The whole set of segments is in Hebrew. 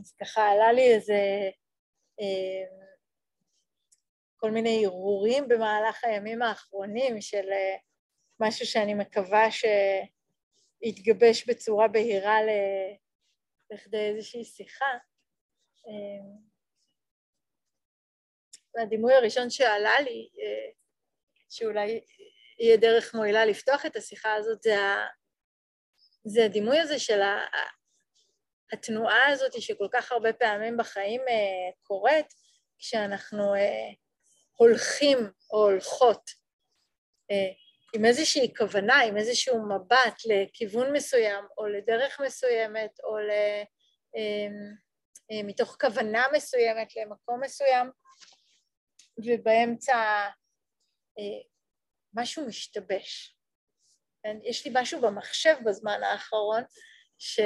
אז ככה עלה לי איזה אה, כל מיני הרהורים במהלך הימים האחרונים של אה, משהו שאני מקווה שיתגבש בצורה בהירה לכדי איזושהי שיחה. והדימוי הראשון שעלה לי, שאולי יהיה דרך מועילה לפתוח את השיחה הזאת, זה, הדימוי הזה של. התנועה הזאת שכל כך הרבה פעמים בחיים uh, קורית, כשאנחנו uh, הולכים או הולכות uh, עם איזושהי כוונה, עם איזשהו מבט לכיוון מסוים, או לדרך מסוימת, או ל... uh, מתוך כוונה מסוימת למקום מסוים, ובאמצע משהו משתבש. כן? יש לי משהו במחשב בזמן האחרון, ש...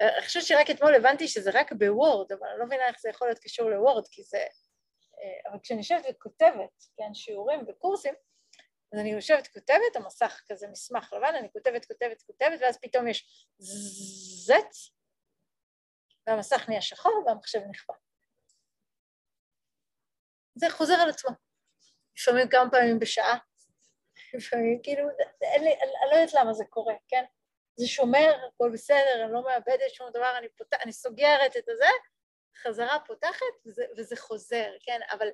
אני חושבת שרק אתמול הבנתי שזה רק בוורד, אבל אני לא מבינה איך זה יכול להיות קשור לוורד, כי זה... אבל כשאני יושבת וכותבת, כן, שיעורים וקורסים, אז אני יושבת, כותבת, המסך כזה מסמך לבן, אני כותבת, כותבת, כותבת, ואז פתאום יש זץ, והמסך נהיה שחור והמחשב נכפה. זה חוזר על עצמו. לפעמים כמה פעמים בשעה, לפעמים כאילו, אני לא יודעת למה זה קורה, כן? זה שומר, הכל בסדר, אני לא מאבדת שום דבר, אני, פות... אני סוגרת את הזה, חזרה פותחת וזה, וזה חוזר, כן? אבל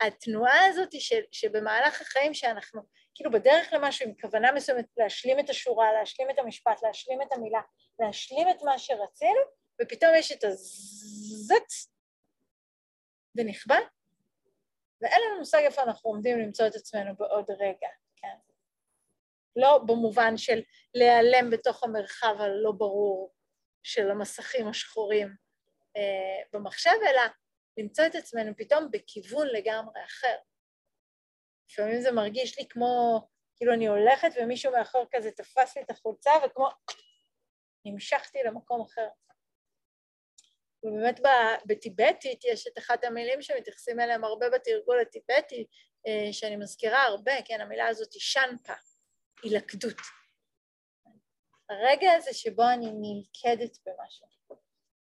התנועה הזאת ש, שבמהלך החיים שאנחנו כאילו בדרך למשהו עם כוונה מסוימת להשלים את השורה, להשלים את המשפט, להשלים את המילה, להשלים את מה שרצינו, ופתאום יש את הזץ ונכבה, ואין לנו מושג איפה אנחנו עומדים למצוא את עצמנו בעוד רגע, כן? לא במובן של להיעלם בתוך המרחב הלא ברור של המסכים השחורים אה, במחשב, אלא למצוא את עצמנו פתאום בכיוון לגמרי אחר. לפעמים זה מרגיש לי כמו, כאילו אני הולכת ומישהו מאחור כזה תפס לי את החולצה וכמו נמשכתי למקום אחר. ובאמת בטיבטית יש את אחת המילים שמתייחסים אליהם הרבה בתרגול הטיבטי, אה, שאני מזכירה הרבה, כן, המילה הזאת היא שנפה, היא לקדות. הרגע הזה שבו אני נלכדת במשהו,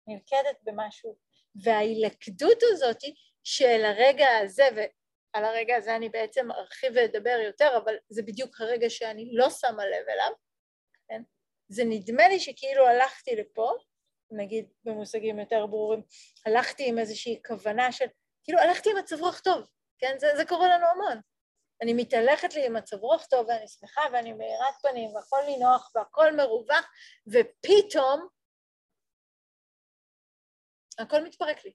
נלכדת במשהו, וההילכדות הזאת של הרגע הזה, ועל הרגע הזה אני בעצם ארחיב ואדבר יותר, אבל זה בדיוק הרגע שאני לא שמה לב אליו, כן? זה נדמה לי שכאילו הלכתי לפה, נגיד במושגים יותר ברורים, הלכתי עם איזושהי כוונה של, כאילו הלכתי עם מצב רוח טוב, כן? זה, זה קורה לנו המון. אני מתהלכת לי עם מצב רוח טוב ואני שמחה ואני מאירת פנים והכל נינוח והכל מרווח ופתאום הכל מתפרק לי.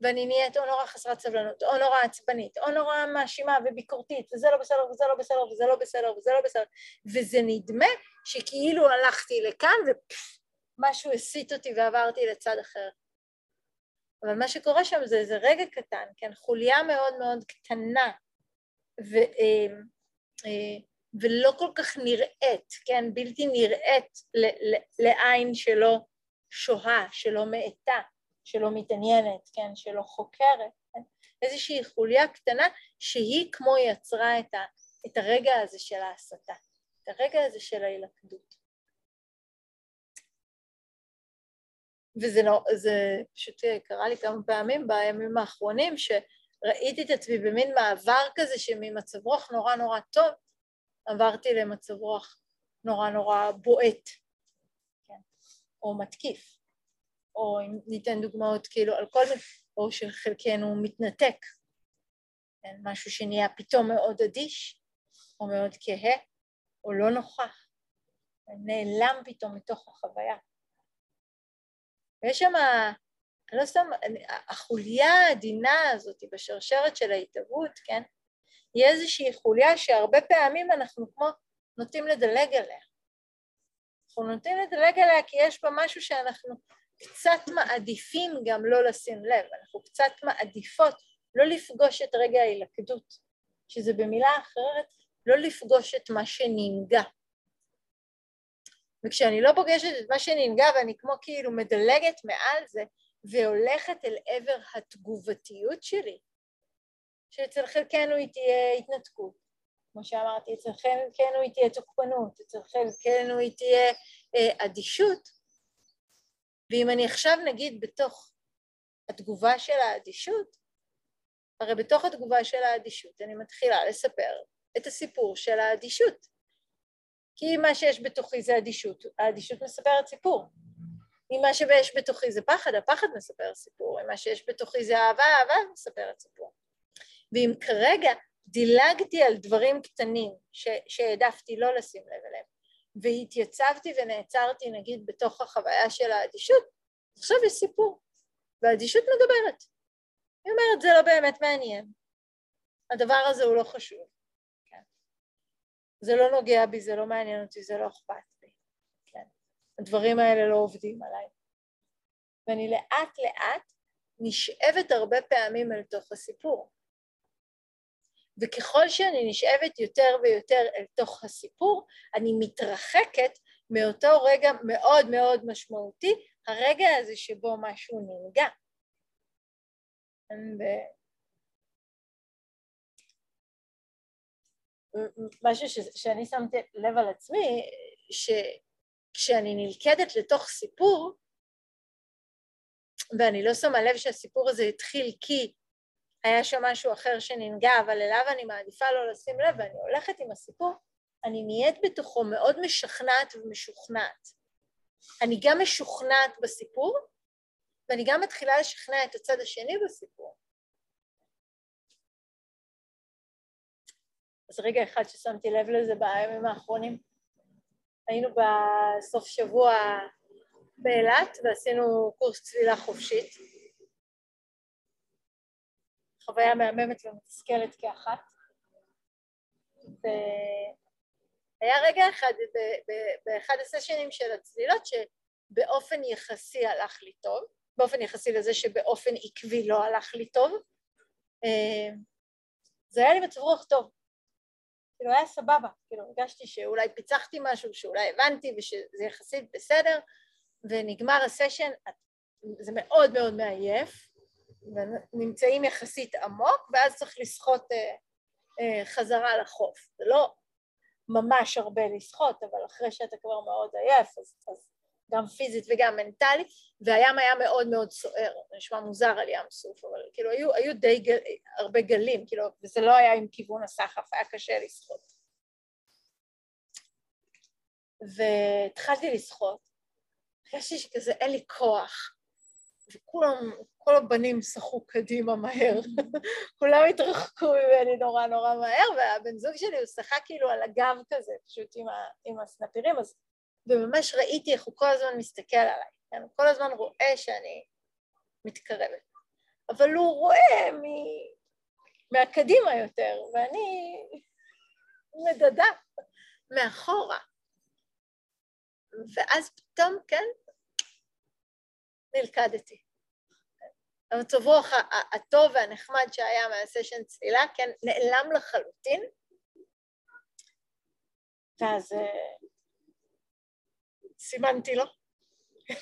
ואני נהיית או נורא חסרת סבלנות או נורא עצבנית או נורא מאשימה וביקורתית וזה לא בסדר וזה לא בסדר וזה לא בסדר וזה לא בסדר. וזה נדמה שכאילו הלכתי לכאן ומשהו הסיט אותי ועברתי לצד אחר. אבל מה שקורה שם זה איזה רגע קטן, כן, חוליה מאוד מאוד קטנה ו, אה, אה, ולא כל כך נראית, כן, בלתי נראית לעין שלא שוהה, שלא מאטה, שלא מתעניינת, כן, שלא חוקרת, כן? איזושהי חוליה קטנה שהיא כמו יצרה את, ה, את הרגע הזה של ההסתה, את הרגע הזה של ההילכדות. וזה לא, זה פשוט קרה לי כמה פעמים בימים האחרונים, ש... ראיתי את עצמי במין מעבר כזה שממצב רוח נורא נורא טוב עברתי למצב רוח נורא נורא בועט, כן, או מתקיף, או אם ניתן דוגמאות כאילו על כל מיני, או שחלקנו מתנתק, כן, משהו שנהיה פתאום מאוד אדיש, או מאוד כהה, או לא נוכח, נעלם פתאום מתוך החוויה. ויש שם לא סתם, החוליה העדינה הזאת בשרשרת של ההתהוות, כן, היא איזושהי חוליה שהרבה פעמים אנחנו כמו נוטים לדלג עליה. אנחנו נוטים לדלג עליה כי יש בה משהו שאנחנו קצת מעדיפים גם לא לשים לב, אנחנו קצת מעדיפות לא לפגוש את רגע ההילכדות, שזה במילה אחרת לא לפגוש את מה שננגע. וכשאני לא פוגשת את מה שננגע ואני כמו כאילו מדלגת מעל זה, והולכת אל עבר התגובתיות שלי, שאצל חלקנו היא תהיה התנתקות, כמו שאמרתי, אצל חלקנו היא תהיה תוקפנות, אצל חלקנו היא תהיה אה, אדישות, ואם אני עכשיו נגיד בתוך התגובה של האדישות, הרי בתוך התגובה של האדישות אני מתחילה לספר את הסיפור של האדישות. כי מה שיש בתוכי זה אדישות, האדישות מספרת סיפור. אם מה שיש בתוכי זה פחד, הפחד מספר סיפור. אם מה שיש בתוכי זה אהבה, האהבה מספרת סיפור. ואם כרגע דילגתי על דברים קטנים שהעדפתי לא לשים לב אליהם, והתייצבתי ונעצרתי נגיד בתוך החוויה של האדישות, עכשיו יש סיפור, והאדישות מדברת. היא אומרת, זה לא באמת מעניין, הדבר הזה הוא לא חשוב, כן. זה לא נוגע בי, זה לא מעניין אותי, זה לא אכפת. הדברים האלה לא עובדים עליי. ואני לאט לאט נשאבת הרבה פעמים אל תוך הסיפור. וככל שאני נשאבת יותר ויותר אל תוך הסיפור, אני מתרחקת מאותו רגע מאוד מאוד משמעותי, הרגע הזה שבו משהו ננגע. ו... משהו ש... שאני שמתי לב על עצמי, שכשאני נלכדת לתוך סיפור, ואני לא שמה לב שהסיפור הזה התחיל כי היה שם משהו אחר שננגע, אבל אליו אני מעדיפה לא לשים לב, ואני הולכת עם הסיפור, אני נהיית בתוכו מאוד משכנעת ומשוכנעת. אני גם משוכנעת בסיפור, ואני גם מתחילה לשכנע את הצד השני בסיפור. אז רגע אחד ששמתי לב לזה בימים האחרונים, היינו בסוף שבוע באילת ועשינו קורס צלילה חופשית. חוויה מהממת ומתסכלת כאחת. והיה רגע אחד באחד הסשנים של הצלילות שבאופן יחסי הלך לי טוב, באופן יחסי לזה שבאופן עקבי לא הלך לי טוב. זה היה לי מצב רוח טוב. כאילו היה סבבה, כאילו הרגשתי שאולי פיצחתי משהו, שאולי הבנתי ושזה יחסית בסדר, ונגמר הסשן, זה מאוד מאוד מעייף, ונמצאים יחסית עמוק, ואז צריך לשחות אה, אה, חזרה לחוף. זה לא ממש הרבה לשחות, אבל אחרי שאתה כבר מאוד עייף, אז, אז גם פיזית וגם מנטלית, והים היה מאוד מאוד סוער, נשמע מוזר על ים סוף, אבל כאילו היו, היו די גל, הרבה גלים, כאילו, וזה לא היה עם כיוון הסחף, היה קשה לשחות. והתחלתי לשחות, הרגשתי שכזה אין לי כוח, וכולם, כל הבנים שחו קדימה מהר, כולם התרחקו ממני נורא נורא מהר, והבן זוג שלי הוא שחה כאילו על הגב כזה, פשוט עם, ה, עם הסנפירים, אז וממש ראיתי איך הוא כל הזמן מסתכל עליי, כן? הוא כל הזמן רואה שאני מתקרבת, אבל הוא רואה מ... מהקדימה יותר, ואני מדדה מאחורה. ואז פתאום, כן, נלכדתי. המצב רוח הטוב והנחמד שהיה מהסשן צלילה, כן, נעלם לחלוטין. ואז אה, סימנתי לו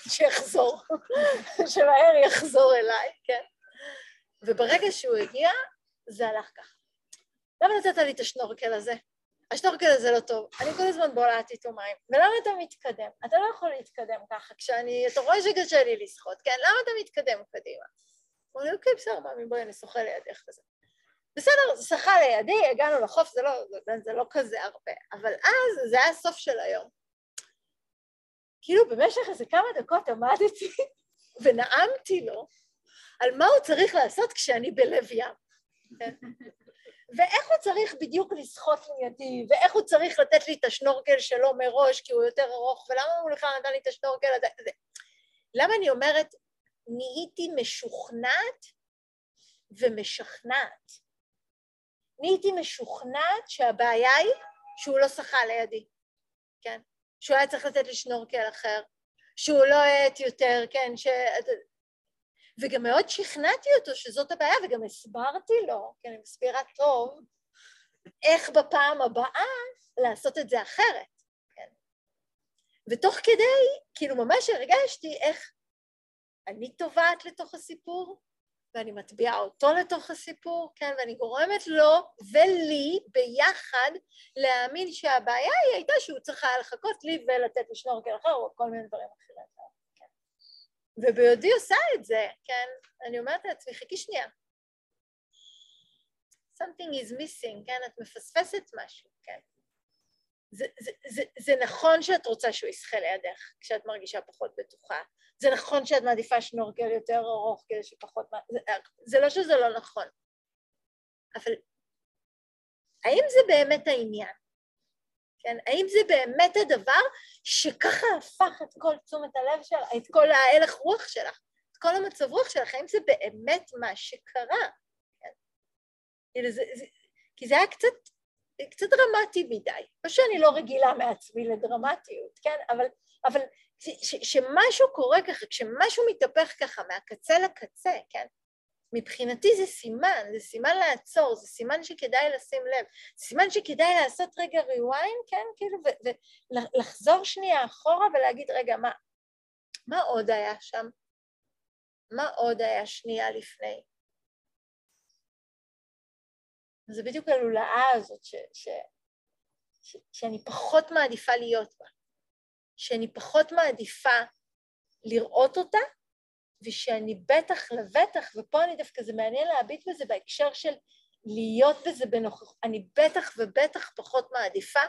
שיחזור, שמהר יחזור אליי, כן. וברגע שהוא הגיע, זה הלך ככה. למה נתת לי את השנורקל הזה? השנורקל הזה לא טוב, אני כל הזמן בולעת איתו מים, ולמה אתה מתקדם? אתה לא יכול להתקדם ככה, כשאני, אתה רואה שקשה לי לשחות, כן? למה אתה מתקדם קדימה? אמרו לי, אוקיי, בסדר, מאמי, בואי, אני שוחה לידך וזה. בסדר, שחה לידי, הגענו לחוף, זה לא, זה, זה לא כזה הרבה, אבל אז זה היה הסוף של היום. כאילו במשך איזה כמה דקות עמדתי ונאמתי לו על מה הוא צריך לעשות כשאני בלב ים. ואיך הוא צריך בדיוק לשחות לידי, ואיך הוא צריך לתת לי את השנורקל שלו מראש כי הוא יותר ארוך, ולמה הוא בכלל נתן לי את השנורקל הזה? למה אני אומרת, נהייתי משוכנעת ומשכנעת. נהייתי משוכנעת שהבעיה היא שהוא לא שחה לידי, כן? שהוא היה צריך לתת לי שנורקל אחר, שהוא לא האט יותר, כן, ש... וגם מאוד שכנעתי אותו שזאת הבעיה, וגם הסברתי לו, כי אני מסבירה טוב, איך בפעם הבאה לעשות את זה אחרת, כן. ותוך כדי, כאילו ממש הרגשתי איך אני טובעת לתוך הסיפור, ואני מטביעה אותו לתוך הסיפור, כן, ואני גורמת לו ולי ביחד להאמין שהבעיה היא הייתה שהוא צריך היה לחכות לי ולתת לי שנורקל אחר או כל מיני דברים אחרים. כן. ובעודי עושה את זה, כן, אני אומרת לעצמי, חכי שנייה. something is missing, כן, את מפספסת משהו, כן. זה, זה, זה, זה נכון שאת רוצה שהוא ישחה לידך כשאת מרגישה פחות בטוחה, זה נכון שאת מעדיפה שנורקל יותר ארוך כדי שפחות... זה, זה לא שזה לא נכון, אבל האם זה באמת העניין? כן? האם זה באמת הדבר שככה הפך את כל תשומת הלב שלך, את כל ההלך רוח שלך, את כל המצב רוח שלך, האם זה באמת מה שקרה? כן? כאילו זה, זה, כי זה היה קצת, קצת דרמטי מדי. לא שאני לא רגילה מעצמי לדרמטיות, כן? אבל, אבל שמשהו קורה ככה, כשמשהו מתהפך ככה מהקצה לקצה, כן? מבחינתי זה סימן, זה סימן לעצור, זה סימן שכדאי לשים לב, סימן שכדאי לעשות רגע rewind, כן, כאילו, ולחזור שנייה אחורה ולהגיד, רגע, מה, מה עוד היה שם? מה עוד היה שנייה לפני? זה בדיוק הלולאה הזאת ש, ש, ש, שאני פחות מעדיפה להיות בה, שאני פחות מעדיפה לראות אותה ושאני בטח לבטח, ופה אני דווקא, זה מעניין להביט בזה בהקשר של להיות בזה בנוכחות, אני בטח ובטח פחות מעדיפה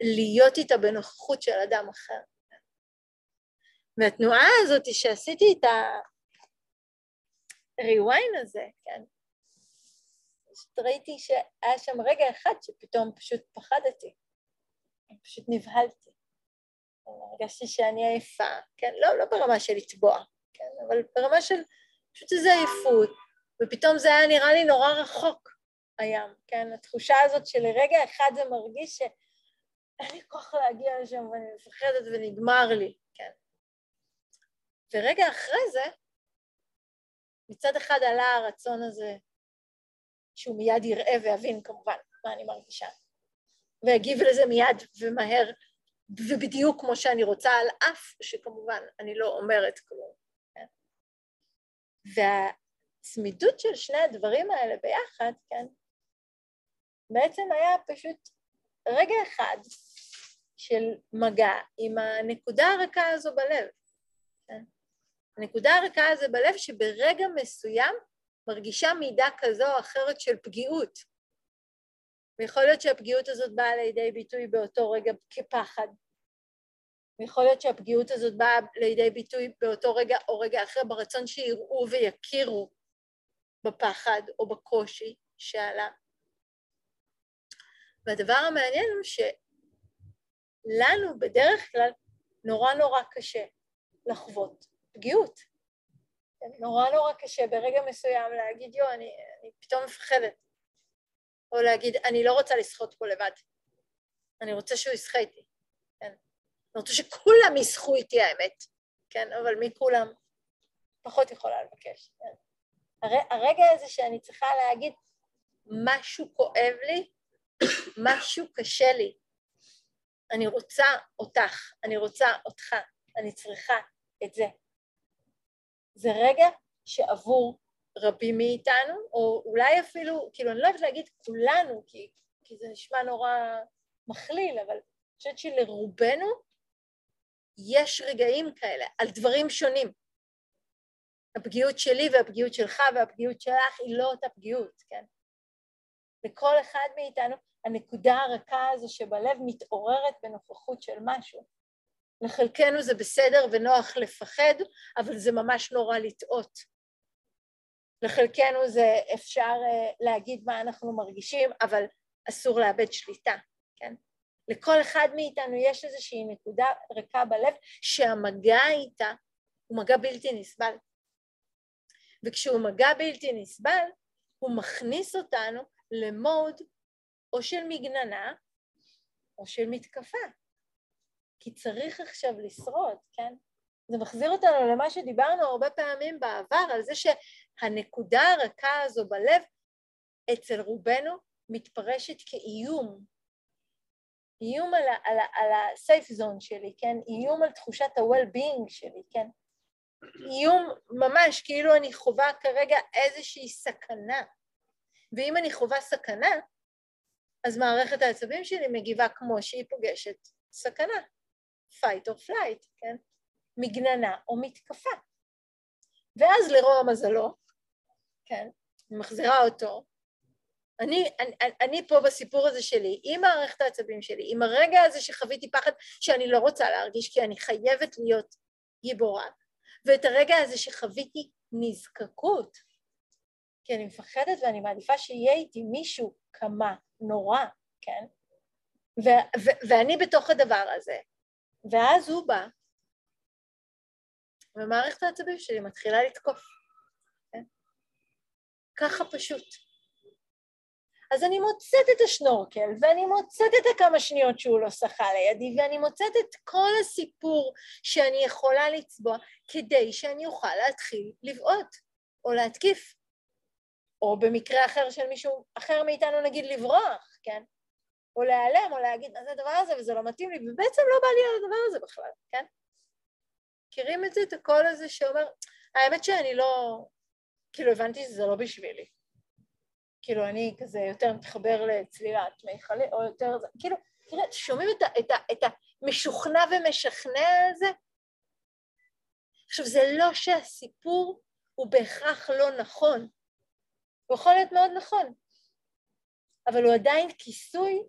להיות איתה בנוכחות של אדם אחר. והתנועה הזאת שעשיתי את הריוויין הזה, כן, פשוט ראיתי שהיה שם רגע אחד שפתאום פשוט פחדתי, פשוט נבהלתי. הרגשתי שאני עייפה, כן, לא, לא ברמה של לטבוע, כן, אבל ברמה של פשוט איזו עייפות, ופתאום זה היה נראה לי נורא רחוק, הים, כן, התחושה הזאת שלרגע אחד זה מרגיש שאין לי כוח להגיע לשם ואני מפחדת ונגמר לי, כן. ורגע אחרי זה, מצד אחד עלה הרצון הזה, שהוא מיד יראה ויבין כמובן מה אני מרגישה, ויגיב לזה מיד ומהר ובדיוק כמו שאני רוצה, על אף שכמובן אני לא אומרת כלום. כן? והצמידות של שני הדברים האלה ביחד, כן, בעצם היה פשוט רגע אחד של מגע עם הנקודה הרכה הזו בלב. כן? הנקודה הרכה הזו בלב שברגע מסוים מרגישה מידה כזו או אחרת של פגיעות. ויכול להיות שהפגיעות הזאת באה לידי ביטוי באותו רגע כפחד. ויכול להיות שהפגיעות הזאת באה לידי ביטוי באותו רגע או רגע אחר ברצון שיראו ויכירו בפחד או בקושי שעלה. והדבר המעניין הוא שלנו בדרך כלל נורא נורא קשה לחוות פגיעות. נורא נורא קשה ברגע מסוים להגיד, יו, אני, אני פתאום מפחדת. או להגיד, אני לא רוצה לשחות פה לבד, אני רוצה שהוא ישחה איתי. כן? אני רוצה שכולם ישחו איתי האמת, כן? אבל מי כולם? פחות יכולה לבקש. כן? הר, הרגע הזה שאני צריכה להגיד, משהו כואב לי, משהו קשה לי. אני רוצה אותך, אני רוצה אותך, אני צריכה את זה. זה רגע שעבור רבים מאיתנו, או אולי אפילו, כאילו, אני לא אוהבת להגיד כולנו, כי, כי זה נשמע נורא מכליל, אבל אני חושבת שלרובנו יש רגעים כאלה, על דברים שונים. הפגיעות שלי והפגיעות שלך והפגיעות שלך היא לא אותה פגיעות, כן? לכל אחד מאיתנו הנקודה הרכה הזו שבלב מתעוררת בנוכחות של משהו. לחלקנו זה בסדר ונוח לפחד, אבל זה ממש נורא לטעות. לחלקנו זה אפשר אה, להגיד מה אנחנו מרגישים, אבל אסור לאבד שליטה, כן? לכל אחד מאיתנו יש איזושהי נקודה ריקה בלב שהמגע איתה הוא מגע בלתי נסבל. וכשהוא מגע בלתי נסבל, הוא מכניס אותנו למוד או של מגננה או של מתקפה. כי צריך עכשיו לשרוד, כן? זה מחזיר אותנו למה שדיברנו הרבה פעמים בעבר, על זה שהנקודה הרכה הזו בלב אצל רובנו מתפרשת כאיום, איום על, ה- על, ה- על ה-safe zone שלי, כן? איום על תחושת ה-well-being שלי, כן? איום ממש, כאילו אני חווה כרגע איזושהי סכנה. ואם אני חווה סכנה, אז מערכת העצבים שלי מגיבה כמו שהיא פוגשת סכנה, fight or flight, כן? מגננה או מתקפה. ואז לרוע מזלו, כן, אני מחזירה אותו, אני, אני, אני פה בסיפור הזה שלי, עם מערכת העצבים שלי, עם הרגע הזה שחוויתי פחד שאני לא רוצה להרגיש כי אני חייבת להיות גיבורה, ואת הרגע הזה שחוויתי נזקקות, כי אני מפחדת ואני מעדיפה שיהיה איתי מישהו כמה נורא, כן? ו- ו- ואני בתוך הדבר הזה, ואז הוא בא, ומערכת העצבים שלי מתחילה לתקוף, כן? ככה פשוט. אז אני מוצאת את השנורקל, ואני מוצאת את הכמה שניות שהוא לא שחה לידי, ואני מוצאת את כל הסיפור שאני יכולה לצבוע כדי שאני אוכל להתחיל לבעוט, או להתקיף, או במקרה אחר של מישהו אחר מאיתנו נגיד לברוח, כן? או להיעלם, או להגיד מה זה הדבר הזה וזה לא מתאים לי, ובעצם לא בא לי על הדבר הזה בכלל, כן? מכירים את זה, את הקול הזה שאומר, האמת שאני לא, כאילו הבנתי שזה לא בשבילי. כאילו אני כזה יותר מתחבר לצלילת מיכלי, או יותר זה, כאילו, תראה, שומעים את, את, את המשוכנע ומשכנע הזה? עכשיו, זה לא שהסיפור הוא בהכרח לא נכון, הוא יכול להיות מאוד נכון, אבל הוא עדיין כיסוי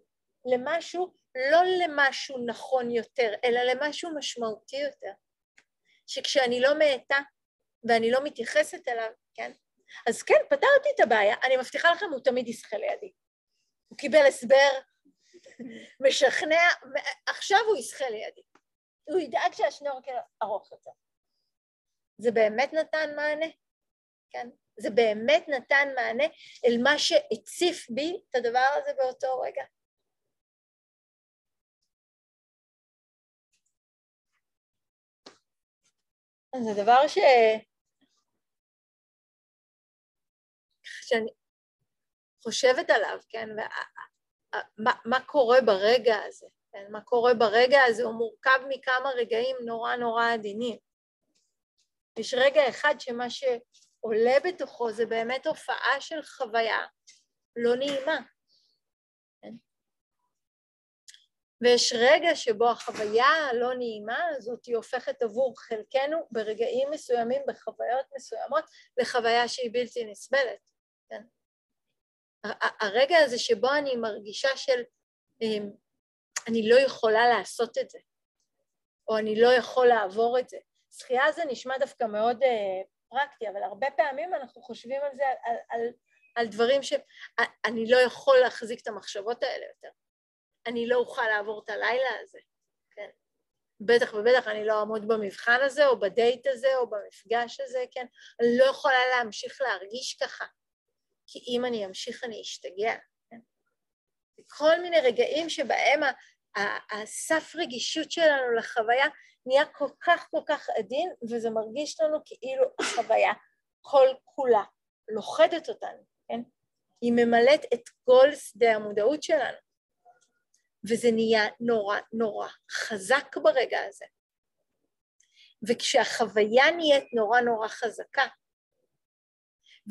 למשהו, לא למשהו נכון יותר, אלא למשהו משמעותי יותר. שכשאני לא מאטה ואני לא מתייחסת אליו, כן? אז כן, פתרתי את הבעיה, אני מבטיחה לכם, הוא תמיד ישחה לידי. הוא קיבל הסבר משכנע, עכשיו הוא ישחה לידי. הוא ידאג שהשנורקל ארוך יותר. זה באמת נתן מענה, כן? זה באמת נתן מענה אל מה שהציף בי את הדבר הזה באותו רגע. זה דבר ש... שאני חושבת עליו, כן, ומה, מה קורה ברגע הזה, כן, מה קורה ברגע הזה, הוא מורכב מכמה רגעים נורא נורא עדינים. יש רגע אחד שמה שעולה בתוכו זה באמת הופעה של חוויה לא נעימה. כן? ויש רגע שבו החוויה הלא נעימה הזאת היא הופכת עבור חלקנו ברגעים מסוימים, בחוויות מסוימות, לחוויה שהיא בלתי נסבלת. כן? הרגע הזה שבו אני מרגישה של אמ, אני לא יכולה לעשות את זה, או אני לא יכול לעבור את זה. שחייה זה נשמע דווקא מאוד uh, פרקטי, אבל הרבה פעמים אנחנו חושבים על זה, על, על, על דברים שאני לא יכול להחזיק את המחשבות האלה יותר. אני לא אוכל לעבור את הלילה הזה, כן? בטח ובטח אני לא אעמוד במבחן הזה, או בדייט הזה, או במפגש הזה, כן? אני לא יכולה להמשיך להרגיש ככה. כי אם אני אמשיך אני אשתגע. כן? כל מיני רגעים שבהם הסף רגישות שלנו לחוויה נהיה כל כך כל כך עדין, וזה מרגיש לנו כאילו החוויה כל כולה לוכדת אותנו, כן? היא ממלאת את כל שדה המודעות שלנו. וזה נהיה נורא נורא חזק ברגע הזה. וכשהחוויה נהיית נורא נורא חזקה,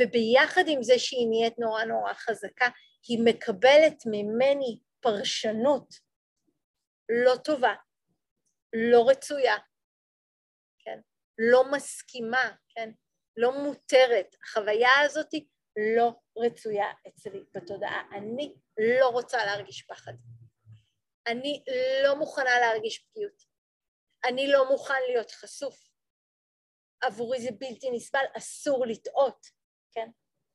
וביחד עם זה שהיא נהיית נורא נורא חזקה, היא מקבלת ממני פרשנות לא טובה, לא רצויה, כן? לא מסכימה, כן? לא מותרת. החוויה הזאת לא רצויה אצלי בתודעה. אני לא רוצה להרגיש פחד. אני לא מוכנה להרגיש פגיעות. אני לא מוכן להיות חשוף. עבורי זה בלתי נסבל, אסור לטעות. כן?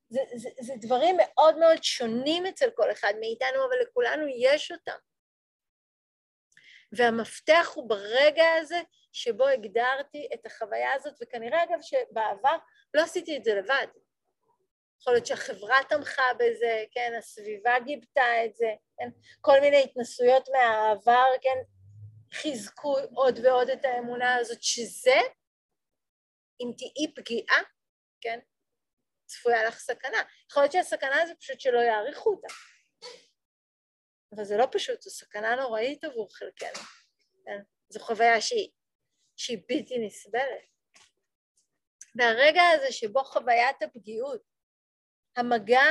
זה, זה, זה דברים מאוד מאוד שונים אצל כל אחד מאיתנו, אבל לכולנו יש אותם. והמפתח הוא ברגע הזה שבו הגדרתי את החוויה הזאת, וכנראה אגב שבעבר לא עשיתי את זה לבד. יכול להיות שהחברה תמכה בזה, כן, הסביבה גיבתה את זה, כן, כל מיני התנסויות מהעבר, כן, חיזקו עוד ועוד את האמונה הזאת, שזה, אם תהיי פגיעה, כן, צפויה לך סכנה. יכול להיות שהסכנה זה פשוט שלא יעריכו אותה. אבל זה לא פשוט, זו סכנה נוראית עבור חלקנו. כן? זו חוויה שהיא, שהיא בלתי נסבלת. והרגע הזה שבו חוויית הפגיעות, המגע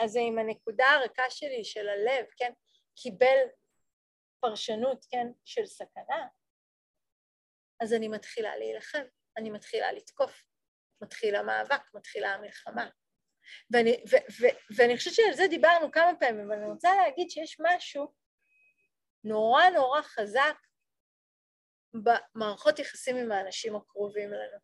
הזה עם הנקודה הריקה שלי של הלב, כן, קיבל פרשנות, כן, של סכנה, אז אני מתחילה להילחם, אני מתחילה לתקוף, מתחיל המאבק, מתחילה המלחמה. ואני, ו, ו, ואני חושבת שעל זה דיברנו כמה פעמים, אבל אני רוצה להגיד שיש משהו נורא נורא חזק במערכות יחסים עם האנשים הקרובים לנו.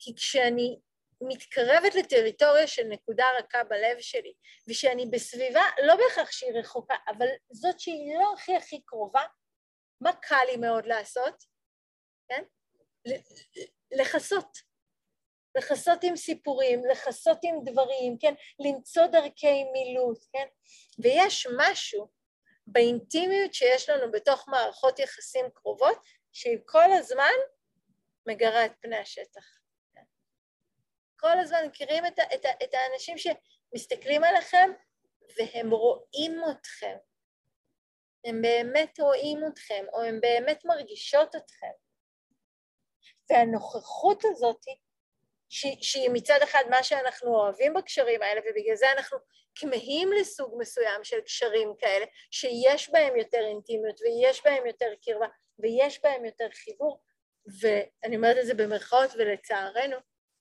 כי כשאני מתקרבת לטריטוריה של נקודה רכה בלב שלי, ושאני בסביבה, לא בהכרח שהיא רחוקה, אבל זאת שהיא לא הכי הכי קרובה, מה קל לי מאוד לעשות? כן? לכסות. לכסות עם סיפורים, לכסות עם דברים, כן? למצוא דרכי מילוט, כן? ויש משהו באינטימיות שיש לנו בתוך מערכות יחסים קרובות, שהיא כל הזמן מגרה את פני השטח. כל הזמן מכירים את, את, את האנשים שמסתכלים עליכם והם רואים אתכם. הם באמת רואים אתכם, או הם באמת מרגישות אתכם. והנוכחות הזאת, שהיא מצד אחד מה שאנחנו אוהבים בקשרים האלה, ובגלל זה אנחנו כמהים לסוג מסוים של קשרים כאלה, שיש בהם יותר אינטימיות ויש בהם יותר קרבה ויש בהם יותר חיבור, ואני אומרת את זה במרכאות ולצערנו,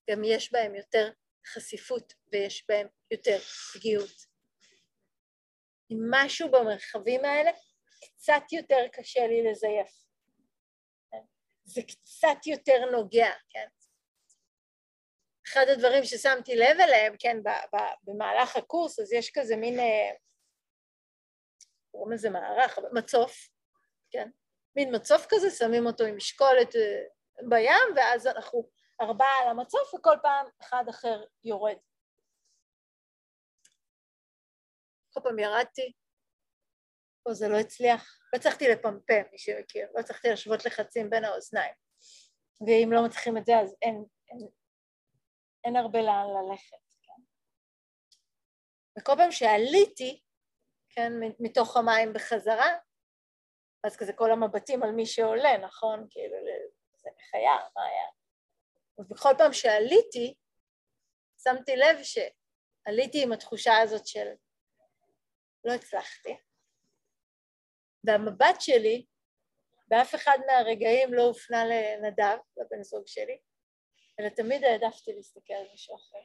גם יש בהם יותר חשיפות ויש בהם יותר פגיעות. משהו במרחבים האלה קצת יותר קשה לי לזייף. זה קצת יותר נוגע, כן? אחד הדברים ששמתי לב אליהם, כן, במהלך הקורס, אז יש כזה מין, אה, קוראים לזה מערך, מצוף, כן? מין מצוף כזה, שמים אותו עם משקולת אה, בים, ואז אנחנו ארבעה על המצוף, וכל פעם אחד אחר יורד. כל פעם ירדתי, פה זה לא הצליח, לא הצלחתי לפמפם, מי שמכיר, לא הצלחתי להשוות לחצים בין האוזניים. ואם לא מצליחים את זה, אז אין, אין, אין הרבה לאן ללכת, כן. וכל פעם שעליתי, כן, מתוך המים בחזרה, אז כזה כל המבטים על מי שעולה, נכון? כאילו, זה חיה, מה היה? ובכל פעם שעליתי, שמתי לב שעליתי עם התחושה הזאת של לא הצלחתי. והמבט שלי באף אחד מהרגעים לא הופנה לנדב, לבן זוג שלי, אלא תמיד העדפתי להסתכל על מישהו אחר.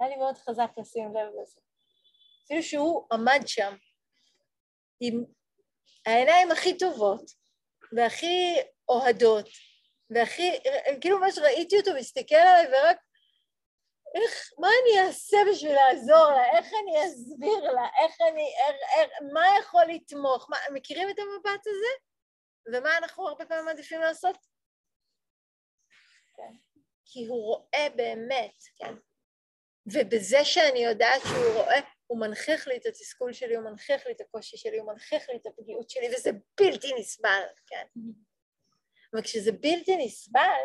היה לי מאוד חזק לשים לב לזה. אפילו שהוא עמד שם עם העיניים הכי טובות והכי אוהדות, והכי, כאילו ממש ראיתי אותו מסתכל עליי ורק איך, מה אני אעשה בשביל לעזור לה? איך אני אסביר לה? איך אני, איך, איך, מה יכול לתמוך? מה, מכירים את המבט הזה? ומה אנחנו הרבה פעמים מעדיפים לעשות? כן. כי הוא רואה באמת, כן? ובזה שאני יודעת שהוא רואה, הוא מנכיח לי את התסכול שלי, הוא מנכיח לי את הקושי שלי, הוא מנכיח לי את הפגיעות שלי, וזה בלתי נסבל, כן? וכשזה בלתי נסבל,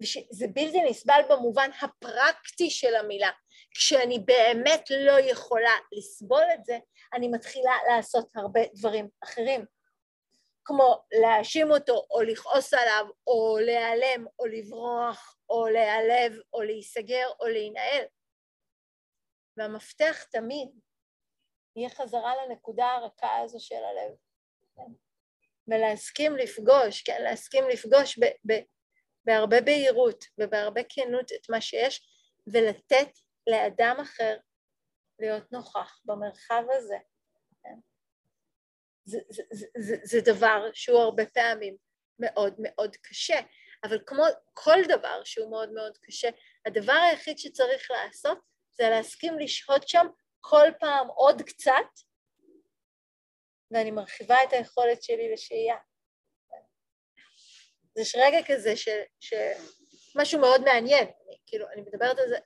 וזה בלתי נסבל במובן הפרקטי של המילה. כשאני באמת לא יכולה לסבול את זה, אני מתחילה לעשות הרבה דברים אחרים. כמו להאשים אותו, או לכעוס עליו, או להיעלם, או לברוח, או להיעלב, או להיסגר, או להינעל. והמפתח תמיד יהיה חזרה לנקודה הרכה הזו של הלב. כן? ולהסכים לפגוש, כן, להסכים לפגוש ב- ב- בהרבה בהירות ובהרבה כנות את מה שיש, ולתת לאדם אחר להיות נוכח במרחב הזה. כן? זה, זה, זה, זה, זה דבר שהוא הרבה פעמים מאוד מאוד קשה, אבל כמו כל דבר שהוא מאוד מאוד קשה, הדבר היחיד שצריך לעשות זה להסכים לשהות שם כל פעם עוד קצת, ואני מרחיבה את היכולת שלי לשהייה. יש רגע כזה ש, שמשהו מאוד מעניין, אני, כאילו, אני מדברת על זה,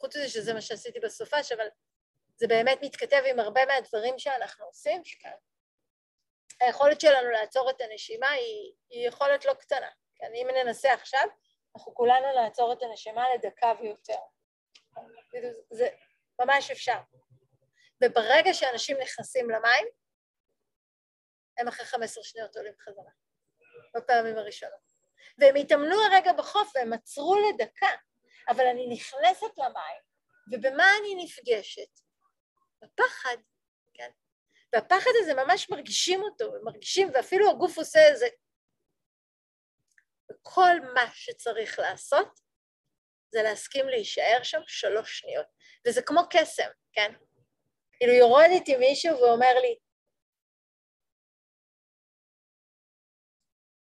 חוץ מזה שזה מה שעשיתי בסופש, אבל זה באמת מתכתב עם הרבה מהדברים שאנחנו עושים שכאן. היכולת שלנו לעצור את הנשימה היא, היא יכולת לא קטנה. כן, אם ננסה עכשיו, אנחנו כולנו לעצור את הנשימה לדקה ויותר. כאילו, זה ממש אפשר. וברגע שאנשים נכנסים למים, הם אחרי 15 שניות עולים חזרה. בפעמים הראשונות. והם התאמנו הרגע בחוף והם עצרו לדקה, אבל אני נכנסת למים, ובמה אני נפגשת? בפחד, כן? והפחד הזה ממש מרגישים אותו, מרגישים, ואפילו הגוף עושה איזה כל מה שצריך לעשות זה להסכים להישאר שם שלוש שניות. וזה כמו קסם, כן? כאילו יורד איתי מישהו ואומר לי,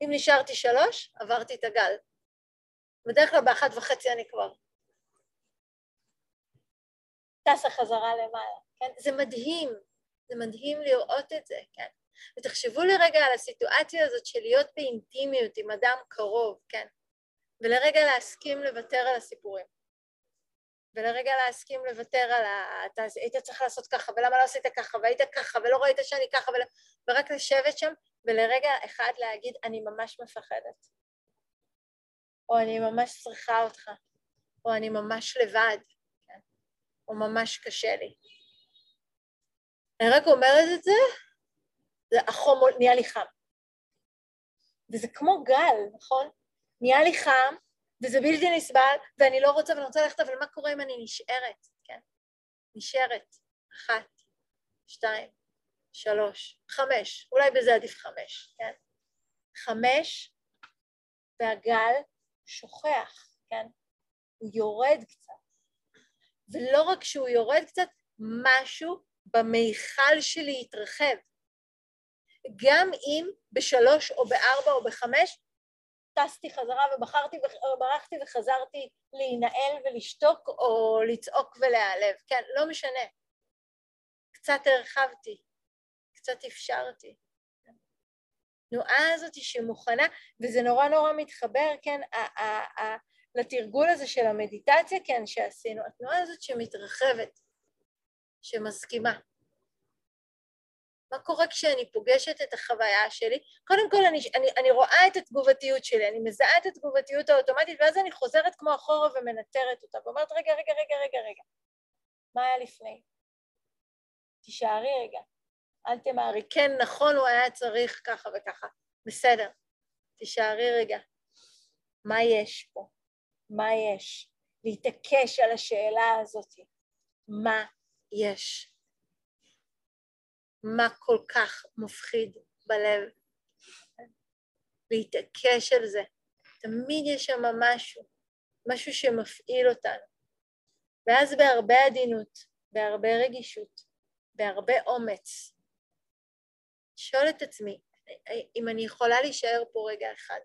אם נשארתי שלוש, עברתי את הגל. בדרך כלל באחת וחצי אני כבר טסה חזרה למעלה, כן? זה מדהים, זה מדהים לראות את זה, כן? ותחשבו לרגע על הסיטואציה הזאת של להיות באינטימיות עם אדם קרוב, כן? ולרגע להסכים לוותר על הסיפורים. ולרגע להסכים לוותר על ה... אתה היית צריך לעשות ככה, ולמה לא עשית ככה, והיית ככה, ולא ראית שאני ככה, ול... ורק לשבת שם, ולרגע אחד להגיד, אני ממש מפחדת. או אני ממש צריכה אותך, או אני ממש לבד, כן? או ממש קשה לי. אני רק אומרת את זה, זה החום נהיה לי חם. וזה כמו גל, נכון? נהיה לי חם, וזה בלתי נסבל, ואני לא רוצה ואני רוצה ללכת, אבל מה קורה אם אני נשארת, כן? נשארת. אחת, שתיים, שלוש, חמש, אולי בזה עדיף חמש, כן? חמש, והגל שוכח, כן? הוא יורד קצת. ולא רק שהוא יורד קצת, משהו במיכל שלי יתרחב. גם אם בשלוש או בארבע או בחמש טסתי חזרה ובחרתי וברחתי וחזרתי להינעל ולשתוק או לצעוק ולהיעלב, כן, לא משנה. קצת הרחבתי, קצת אפשרתי. התנועה הזאת שמוכנה, וזה נורא נורא מתחבר, כן, לתרגול הזה של המדיטציה, כן, שעשינו, התנועה הזאת שמתרחבת, שמסכימה. מה קורה כשאני פוגשת את החוויה שלי? קודם כל אני, אני, אני רואה את התגובתיות שלי, אני מזהה את התגובתיות האוטומטית, ואז אני חוזרת כמו אחורה ומנטרת אותה, ואומרת, רגע, רגע, רגע, רגע, רגע, מה היה לפני? תישארי רגע, אל תמהרי. כן, נכון, הוא היה צריך ככה וככה. בסדר, תישארי רגע. מה יש פה? מה יש? להתעקש על השאלה הזאת. מה יש? מה כל כך מפחיד בלב? להתעקש על זה. תמיד יש שם משהו, משהו שמפעיל אותנו. ואז בהרבה עדינות, בהרבה רגישות, בהרבה אומץ, לשאול את עצמי, אם אני יכולה להישאר פה רגע אחד.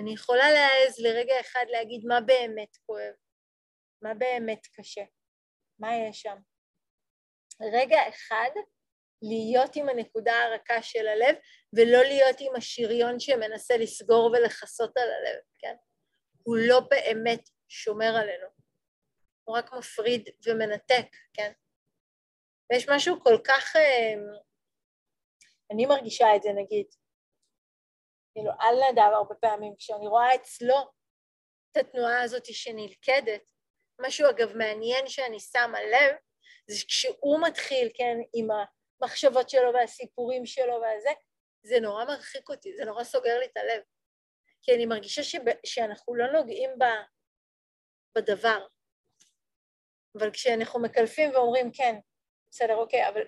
אני יכולה להעז לרגע אחד להגיד מה באמת כואב, מה באמת קשה, מה יש שם. רגע אחד להיות עם הנקודה הרכה של הלב, ולא להיות עם השריון שמנסה לסגור ולכסות על הלב, כן? הוא לא באמת שומר עלינו, הוא רק מפריד ומנתק, כן? ויש משהו כל כך... אה, אני מרגישה את זה נגיד, כאילו על נדב הרבה פעמים, כשאני רואה אצלו את התנועה הזאת שנלכדת, משהו אגב מעניין שאני שמה לב, זה כשהוא מתחיל, כן, עם המחשבות שלו והסיפורים שלו והזה, זה נורא מרחיק אותי, זה נורא סוגר לי את הלב. כי אני מרגישה שב, שאנחנו לא נוגעים ב, בדבר. אבל כשאנחנו מקלפים ואומרים, כן, בסדר, אוקיי, אבל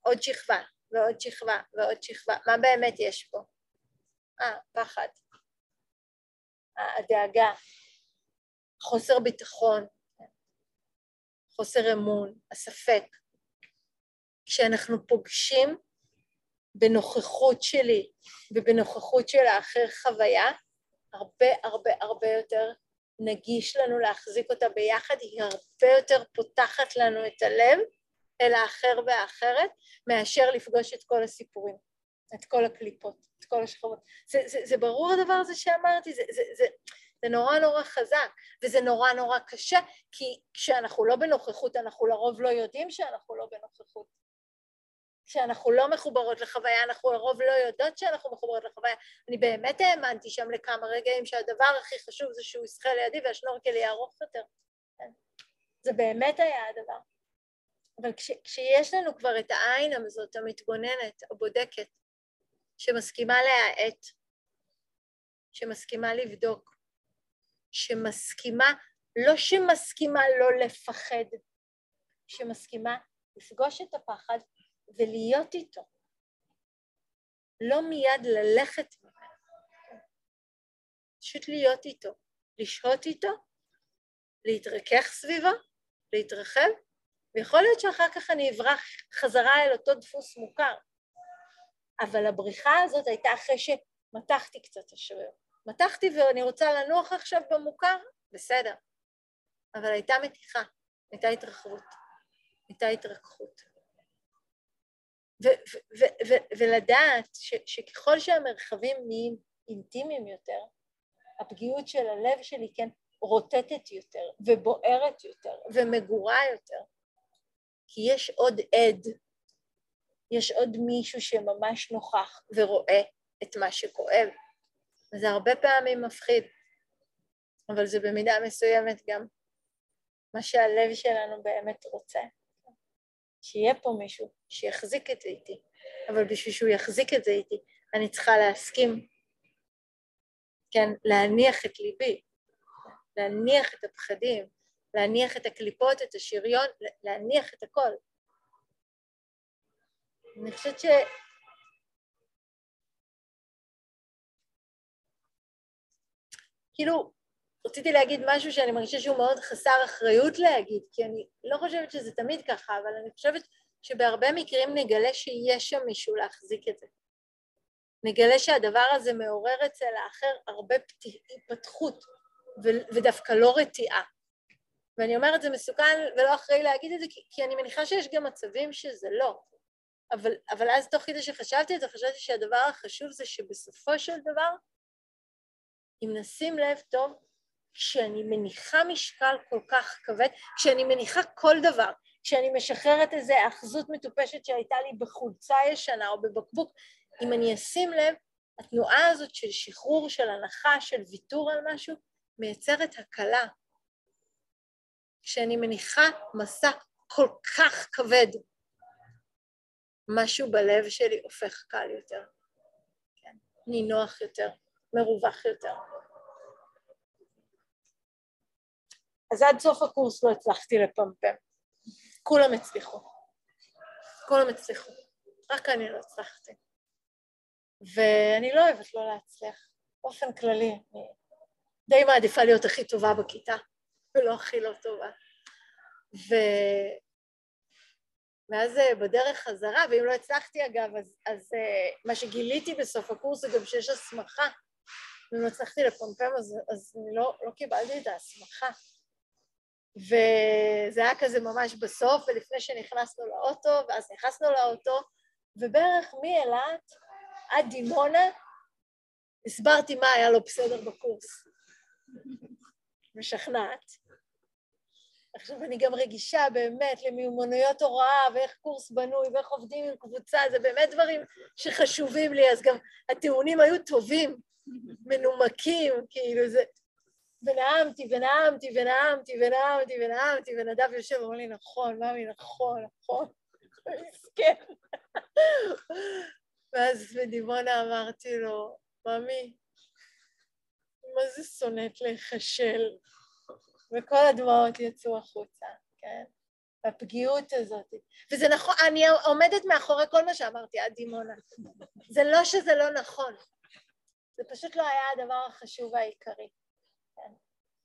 עוד שכבה, ועוד שכבה, ועוד שכבה, מה באמת יש פה? אה, פחד, הדאגה, חוסר ביטחון, חוסר אמון, הספק. כשאנחנו פוגשים בנוכחות שלי ובנוכחות של האחר חוויה, הרבה הרבה הרבה יותר נגיש לנו להחזיק אותה ביחד, היא הרבה יותר פותחת לנו את הלב אל האחר והאחרת, מאשר לפגוש את כל הסיפורים, את כל הקליפות, את כל השכבות. זה, זה, זה ברור הדבר הזה שאמרתי, זה, זה, זה, זה נורא נורא חזק, וזה נורא נורא קשה, כי כשאנחנו לא בנוכחות, אנחנו לרוב לא יודעים שאנחנו לא בנוכחות. כשאנחנו לא מחוברות לחוויה, אנחנו לרוב לא יודעות שאנחנו מחוברות לחוויה. אני באמת האמנתי שם לכמה רגעים שהדבר הכי חשוב זה שהוא ישחה לידי והשנורקל יהיה ארוך יותר. כן. זה באמת היה הדבר. אבל כש, כשיש לנו כבר את העין הזאת, המתבוננת, הבודקת, שמסכימה להאט, שמסכימה לבדוק, שמסכימה, לא שמסכימה לא לפחד, שמסכימה לפגוש את הפחד ולהיות איתו. לא מיד ללכת ממנו, פשוט להיות איתו, לשהות איתו, להתרכך סביבו, להתרחב, ויכול להיות שאחר כך אני אברח חזרה אל אותו דפוס מוכר. אבל הבריחה הזאת הייתה אחרי שמתחתי קצת השריר. מתחתי ואני רוצה לנוח עכשיו במוכר, בסדר. אבל הייתה מתיחה, הייתה התרחבות, הייתה התרככות. ולדעת ש- שככל שהמרחבים נהיים אינטימיים יותר, הפגיעות של הלב שלי כן רוטטת יותר ובוערת יותר ומגורה יותר, כי יש עוד עד, יש עוד מישהו שממש נוכח ורואה את מה שכואב. וזה הרבה פעמים מפחיד, אבל זה במידה מסוימת גם מה שהלב שלנו באמת רוצה. שיהיה פה מישהו שיחזיק את זה איתי, אבל בשביל שהוא יחזיק את זה איתי, אני צריכה להסכים, כן, להניח את ליבי, להניח את הפחדים, להניח את הקליפות, את השריון, להניח את הכל. אני חושבת ש... כאילו, רציתי להגיד משהו שאני מרגישה שהוא מאוד חסר אחריות להגיד, כי אני לא חושבת שזה תמיד ככה, אבל אני חושבת שבהרבה מקרים נגלה שיש שם מישהו להחזיק את זה. נגלה שהדבר הזה מעורר אצל האחר הרבה התפתחות, ודווקא לא רתיעה. ואני אומרת זה מסוכן ולא אחראי להגיד את זה, כי, כי אני מניחה שיש גם מצבים שזה לא. אבל, אבל אז תוך כדי שחשבתי את זה, חשבתי שהדבר החשוב זה שבסופו של דבר, אם נשים לב טוב, כשאני מניחה משקל כל כך כבד, כשאני מניחה כל דבר, כשאני משחררת איזו אחזות מטופשת שהייתה לי בחולצה ישנה או בבקבוק, אם אני אשים לב, התנועה הזאת של שחרור, של הנחה, של ויתור על משהו, מייצרת הקלה. כשאני מניחה מסע כל כך כבד, משהו בלב שלי הופך קל יותר, כן? נינוח יותר, מרווח יותר. אז עד סוף הקורס לא הצלחתי לפמפם. כולם הצליחו. כולם הצליחו. רק אני לא הצלחתי. ואני לא אוהבת לא להצליח. באופן כללי, אני די מעדיפה להיות הכי טובה בכיתה, ולא הכי לא טובה. ו... ואז אה, בדרך חזרה, ואם לא הצלחתי אגב, אז, אז אה, מה שגיליתי בסוף הקורס זה גם שיש הסמכה. ואם לא הצלחתי לפמפם אז, אז אני לא, לא קיבלתי את ההסמכה. וזה היה כזה ממש בסוף, ולפני שנכנסנו לאוטו, ואז נכנסנו לאוטו, ובערך מאילת עד דימונה הסברתי מה היה לו בסדר בקורס. משכנעת. עכשיו אני גם רגישה באמת למיומנויות הוראה ואיך קורס בנוי ואיך עובדים עם קבוצה, זה באמת דברים שחשובים לי, אז גם הטיעונים היו טובים, מנומקים, כאילו זה... ונאמתי ונאמתי ונאמתי ונאמתי ונאמתי, ונדב יושב ואומר לי, נכון, ממי, נכון, נכון, מסכן. ואז בדימונה אמרתי לו, ממי, מה זה שונאת להיכשל? וכל הדמעות יצאו החוצה, כן? הפגיעות הזאת. וזה נכון, אני עומדת מאחורי כל מה שאמרתי עד דימונה. זה לא שזה לא נכון, זה פשוט לא היה הדבר החשוב העיקרי. כן?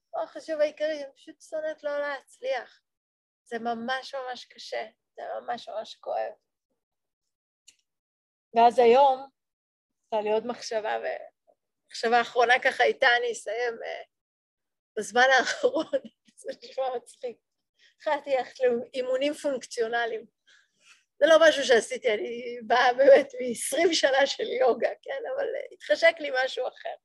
הדבר החשוב העיקרי, אני פשוט שונאת לא להצליח. זה ממש ממש קשה, זה ממש ממש כואב. ואז היום, הייתה לי עוד מחשבה, ומחשבה האחרונה ככה איתה אני אסיים אה, בזמן האחרון, זה נשמע מצחיק. התחלתי ללכת לאימונים פונקציונליים. זה לא משהו שעשיתי, אני באה באמת מ-20 שנה של יוגה, כן? אבל התחשק לי משהו אחר.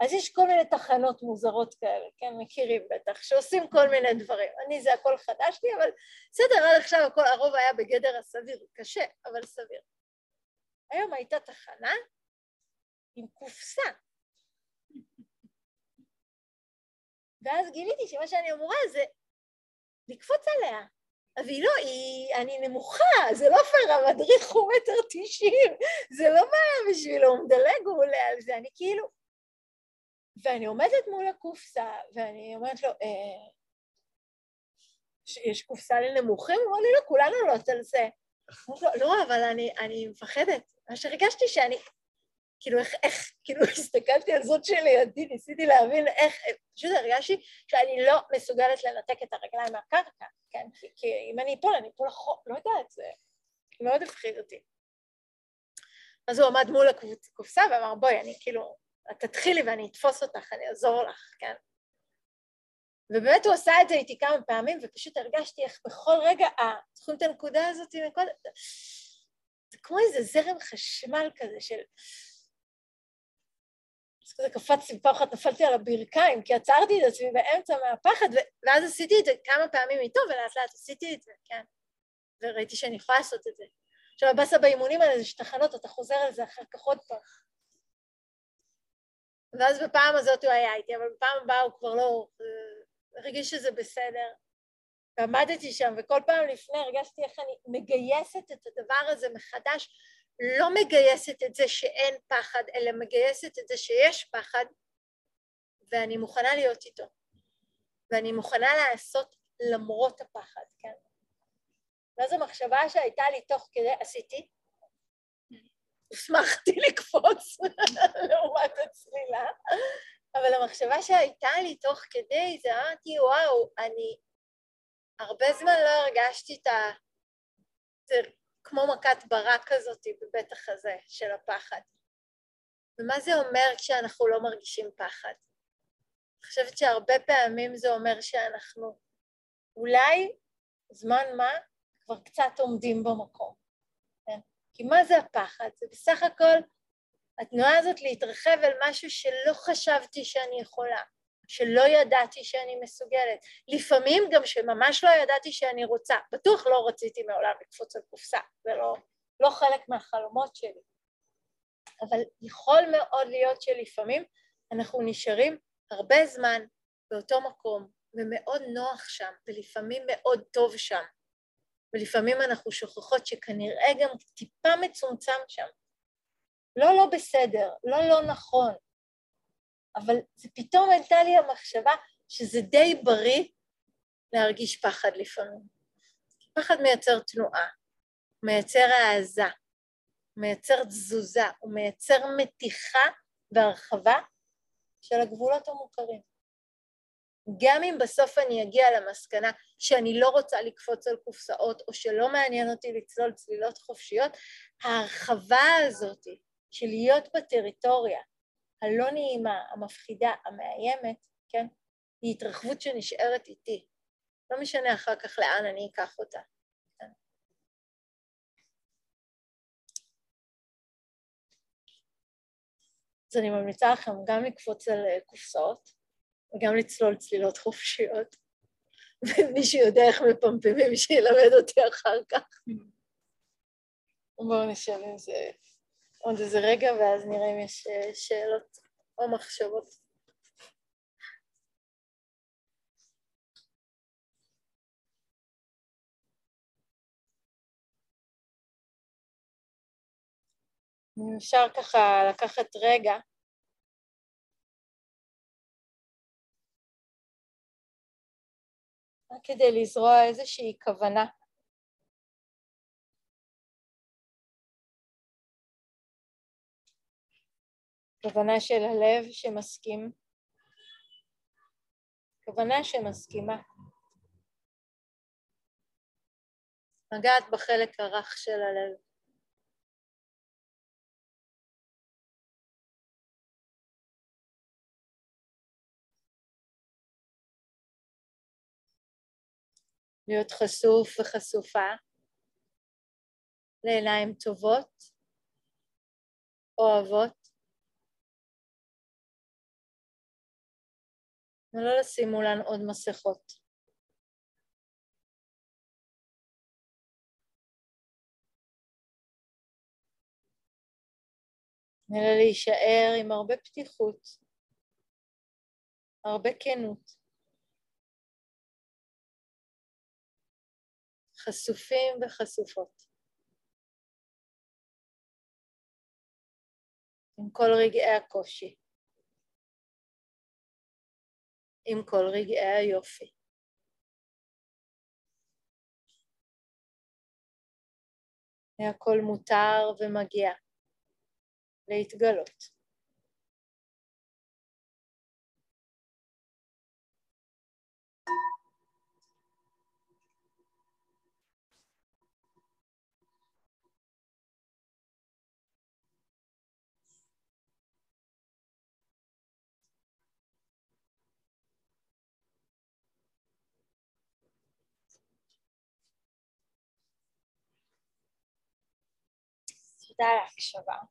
אז יש כל מיני תחנות מוזרות כאלה, כן? מכירים בטח, שעושים כל מיני דברים. אני, זה הכל חדש לי, אבל בסדר, עד עכשיו הכל, הרוב היה בגדר הסביר, קשה, אבל סביר. היום הייתה תחנה עם קופסה. ואז גיליתי שמה שאני אמורה זה לקפוץ עליה. אבל היא לא, היא, אני נמוכה, זה לא פייר, המדריך הוא מטר תשעים, זה לא בעיה בשבילו, הוא מדלג, הוא עולה על זה, אני כאילו... ואני עומדת מול הקופסה, ואני אומרת לו, אה, יש קופסה לנמוכים? הוא אומר לי, לא, כולנו עולות על זה. לא, אבל אני, אני מפחדת. מה שהרגשתי שאני כאילו איך, איך, כאילו הסתכלתי על זאת שלידי, ניסיתי להבין איך, פשוט הרגשתי שאני לא מסוגלת לנתק את הרגליים מהקרקע, כן? כי, כי אם אני אפול, אני אפול לחוק, לא יודעת, זה מאוד הפחיד אותי. אז הוא עמד מול הקופסה ואמר, בואי, אני כאילו, את תתחילי ואני אתפוס אותך, אני אעזור לך, כן? ובאמת הוא עשה את זה איתי כמה פעמים, ופשוט הרגשתי איך בכל רגע, אה, זוכרים את הנקודה הזאת מקודם? זה כמו איזה זרם חשמל כזה של... אז כזה קפצתי פעם אחת, נפלתי על הברכיים, כי עצרתי את עצמי באמצע מהפחד, ואז עשיתי את זה כמה פעמים איתו, ולאט לאט עשיתי את זה, כן. וראיתי שאני יכולה לעשות את זה. עכשיו, הבאסה באימונים האלה זה שתחנות, אתה חוזר על זה אחר כך עוד פעם. ואז בפעם הזאת הוא היה איתי, אבל בפעם הבאה הוא כבר לא... הרגיש שזה בסדר. ועמדתי שם, וכל פעם לפני הרגשתי איך אני מגייסת את הדבר הזה מחדש, לא מגייסת את זה שאין פחד, אלא מגייסת את זה שיש פחד, ואני מוכנה להיות איתו. ואני מוכנה לעשות למרות הפחד, כן? ואז המחשבה שהייתה לי תוך כדי, עשיתי, הוסמכתי לקפוץ לעומת הצלילה, אבל המחשבה שהייתה לי תוך כדי זה אמרתי, וואו, אני הרבה זמן לא הרגשתי את ה... כמו מכת ברק כזאת בבית החזה של הפחד. ומה זה אומר כשאנחנו לא מרגישים פחד? אני חושבת שהרבה פעמים זה אומר שאנחנו אולי זמן מה כבר קצת עומדים במקום. כן? כי מה זה הפחד? זה בסך הכל התנועה הזאת להתרחב אל משהו שלא חשבתי שאני יכולה, שלא ידעתי שאני מסוגלת. לפעמים גם שממש לא ידעתי שאני רוצה. בטוח לא רציתי מעולם לקפוץ על קופסה, זה לא, לא חלק מהחלומות שלי. אבל יכול מאוד להיות שלפעמים אנחנו נשארים הרבה זמן באותו מקום, ומאוד נוח שם, ולפעמים מאוד טוב שם. ולפעמים אנחנו שוכחות שכנראה גם טיפה מצומצם שם. לא לא בסדר, לא לא נכון, אבל זה פתאום הייתה לי המחשבה שזה די בריא להרגיש פחד לפעמים. פחד מייצר תנועה, מייצר העזה, מייצר תזוזה, הוא מייצר מתיחה והרחבה של הגבולות המוכרים. גם אם בסוף אני אגיע למסקנה שאני לא רוצה לקפוץ על קופסאות או שלא מעניין אותי לצלול צלילות חופשיות, ההרחבה הזאת של להיות בטריטוריה הלא נעימה, המפחידה, המאיימת, כן, היא התרחבות שנשארת איתי. לא משנה אחר כך לאן אני אקח אותה. כן. אז אני ממליצה לכם גם לקפוץ על אה, קופסאות וגם לצלול צלילות חופשיות. ומי שיודע איך מפמפמים, שילמד אותי אחר כך. בואו נשאל אם זה עוד איזה רגע, ואז נראה אם יש אה, שאלות או מחשבות. אם אפשר ככה לקחת רגע רק כדי לזרוע איזושהי כוונה. כוונה של הלב שמסכים, כוונה שמסכימה. לגעת בחלק הרך של הלב. להיות חשוף וחשופה לעיניים טובות, אוהבות, ולא לשים מולן עוד מסכות. אלא להישאר עם הרבה פתיחות, הרבה כנות. חשופים וחשופות. עם כל רגעי הקושי. עם כל רגעי היופי. הכל מותר ומגיע. להתגלות. درک شوم